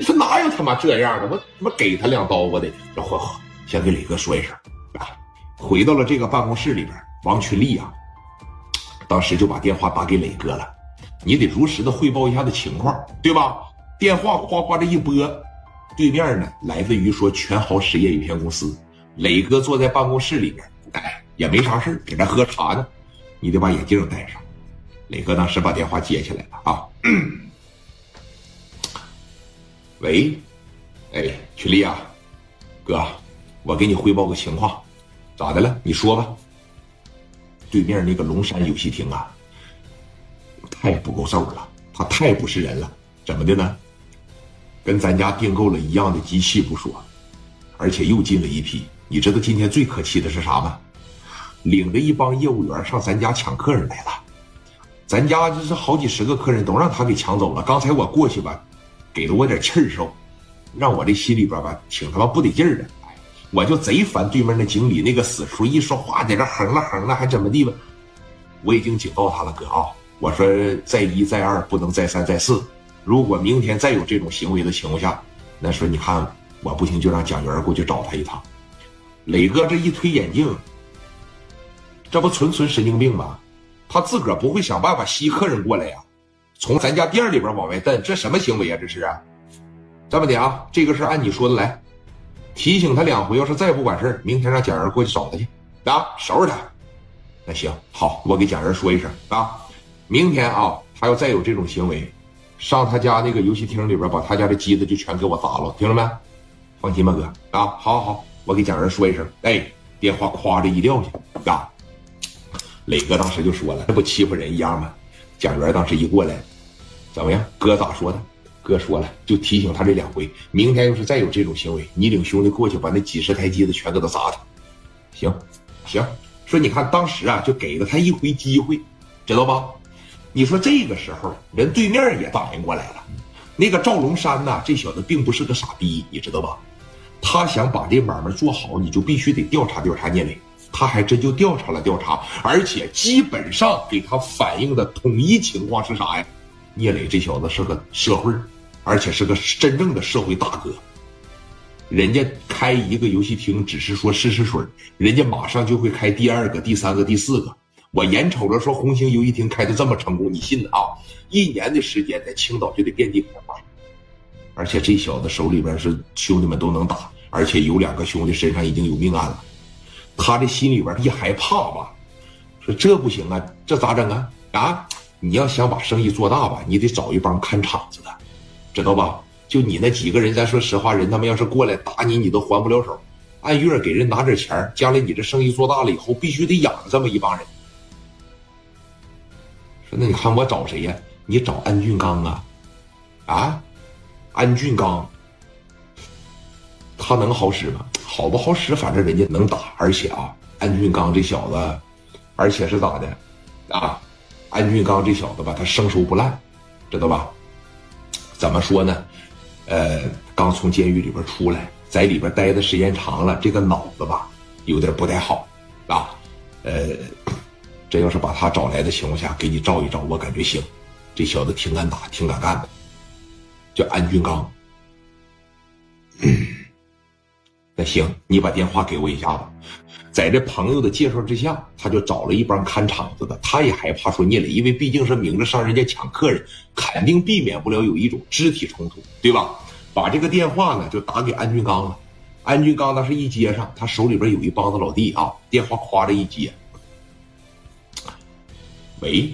你说哪有他妈这样的？我他妈给他两刀，我得这回先给磊哥说一声啊。回到了这个办公室里边，王群力啊，当时就把电话打给磊哥了。你得如实的汇报一下子情况，对吧？电话哗哗的一拨，对面呢来自于说全豪实业有限公司，磊哥坐在办公室里边，哎，也没啥事搁这喝茶呢。你得把眼镜戴上。磊哥当时把电话接起来了啊。喂，哎，群丽啊，哥，我给你汇报个情况，咋的了？你说吧。对面那个龙山游戏厅啊，太不够揍了，他太不是人了。怎么的呢？跟咱家订购了一样的机器不说，而且又进了一批。你知道今天最可气的是啥吗？领着一帮业务员上咱家抢客人来了。咱家这是好几十个客人都让他给抢走了。刚才我过去吧。给了我点气受，让我这心里边吧挺他妈不得劲儿的。我就贼烦对面那经理那个死叔一说话在这哼了哼了，还怎么地吧？我已经警告他了，哥啊，我说再一再二不能再三再四。如果明天再有这种行为的情况下，那说你看我不行就让蒋元过去找他一趟。磊哥这一推眼镜，这不纯纯神经病吗？他自个儿不会想办法吸客人过来呀？从咱家店里边往外蹬，这什么行为啊？这是啊，这么的啊，这个事按你说的来，提醒他两回，要是再不管事明天让蒋仁过去找他去啊，收拾他。那行好，我给蒋仁说一声啊，明天啊，他要再有这种行为，上他家那个游戏厅里边，把他家的机子就全给我砸了，听着没？放心吧，哥啊，好好，我给蒋仁说一声，哎，电话夸着一撂下啊，磊哥当时就说了，这不欺负人一样吗？蒋元当时一过来。怎么样，哥咋说的？哥说了，就提醒他这两回。明天要是再有这种行为，你领兄弟过去把那几十台机子全给他砸他。行，行。说你看当时啊，就给了他一回机会，知道吧？你说这个时候，人对面也反应过来了。那个赵龙山呐，这小子并不是个傻逼，你知道吧？他想把这买卖做好，你就必须得调查调查聂磊。他还真就调查了调查，而且基本上给他反映的统一情况是啥呀？聂磊这小子是个社会，而且是个真正的社会大哥。人家开一个游戏厅，只是说试试水，人家马上就会开第二个、第三个、第四个。我眼瞅着说红星游戏厅开的这么成功，你信啊？一年的时间在青岛就得遍地开花。而且这小子手里边是兄弟们都能打，而且有两个兄弟身上已经有命案了。他这心里边一害怕吧，说这不行啊，这咋整啊？啊？你要想把生意做大吧，你得找一帮看场子的，知道吧？就你那几个人，咱说实话，人他妈要是过来打你，你都还不了手。按月给人拿点钱，将来你这生意做大了以后，必须得养这么一帮人。说那你看我找谁呀？你找安俊刚啊？啊？安俊刚，他能好使吗？好不好使？反正人家能打，而且啊，安俊刚这小子，而且是咋的？啊？安俊刚这小子吧，他生熟不烂，知道吧？怎么说呢？呃，刚从监狱里边出来，在里边待的时间长了，这个脑子吧有点不太好啊。呃，这要是把他找来的情况下，给你照一照，我感觉行。这小子挺敢打，挺敢干的，叫安俊刚。那行，你把电话给我一下子。在这朋友的介绍之下，他就找了一帮看场子的。他也害怕说聂磊，因为毕竟是明着上人家抢客人，肯定避免不了有一种肢体冲突，对吧？把这个电话呢就打给安俊刚了。安俊刚当时一接上，他手里边有一帮子老弟啊，电话夸着一接，喂，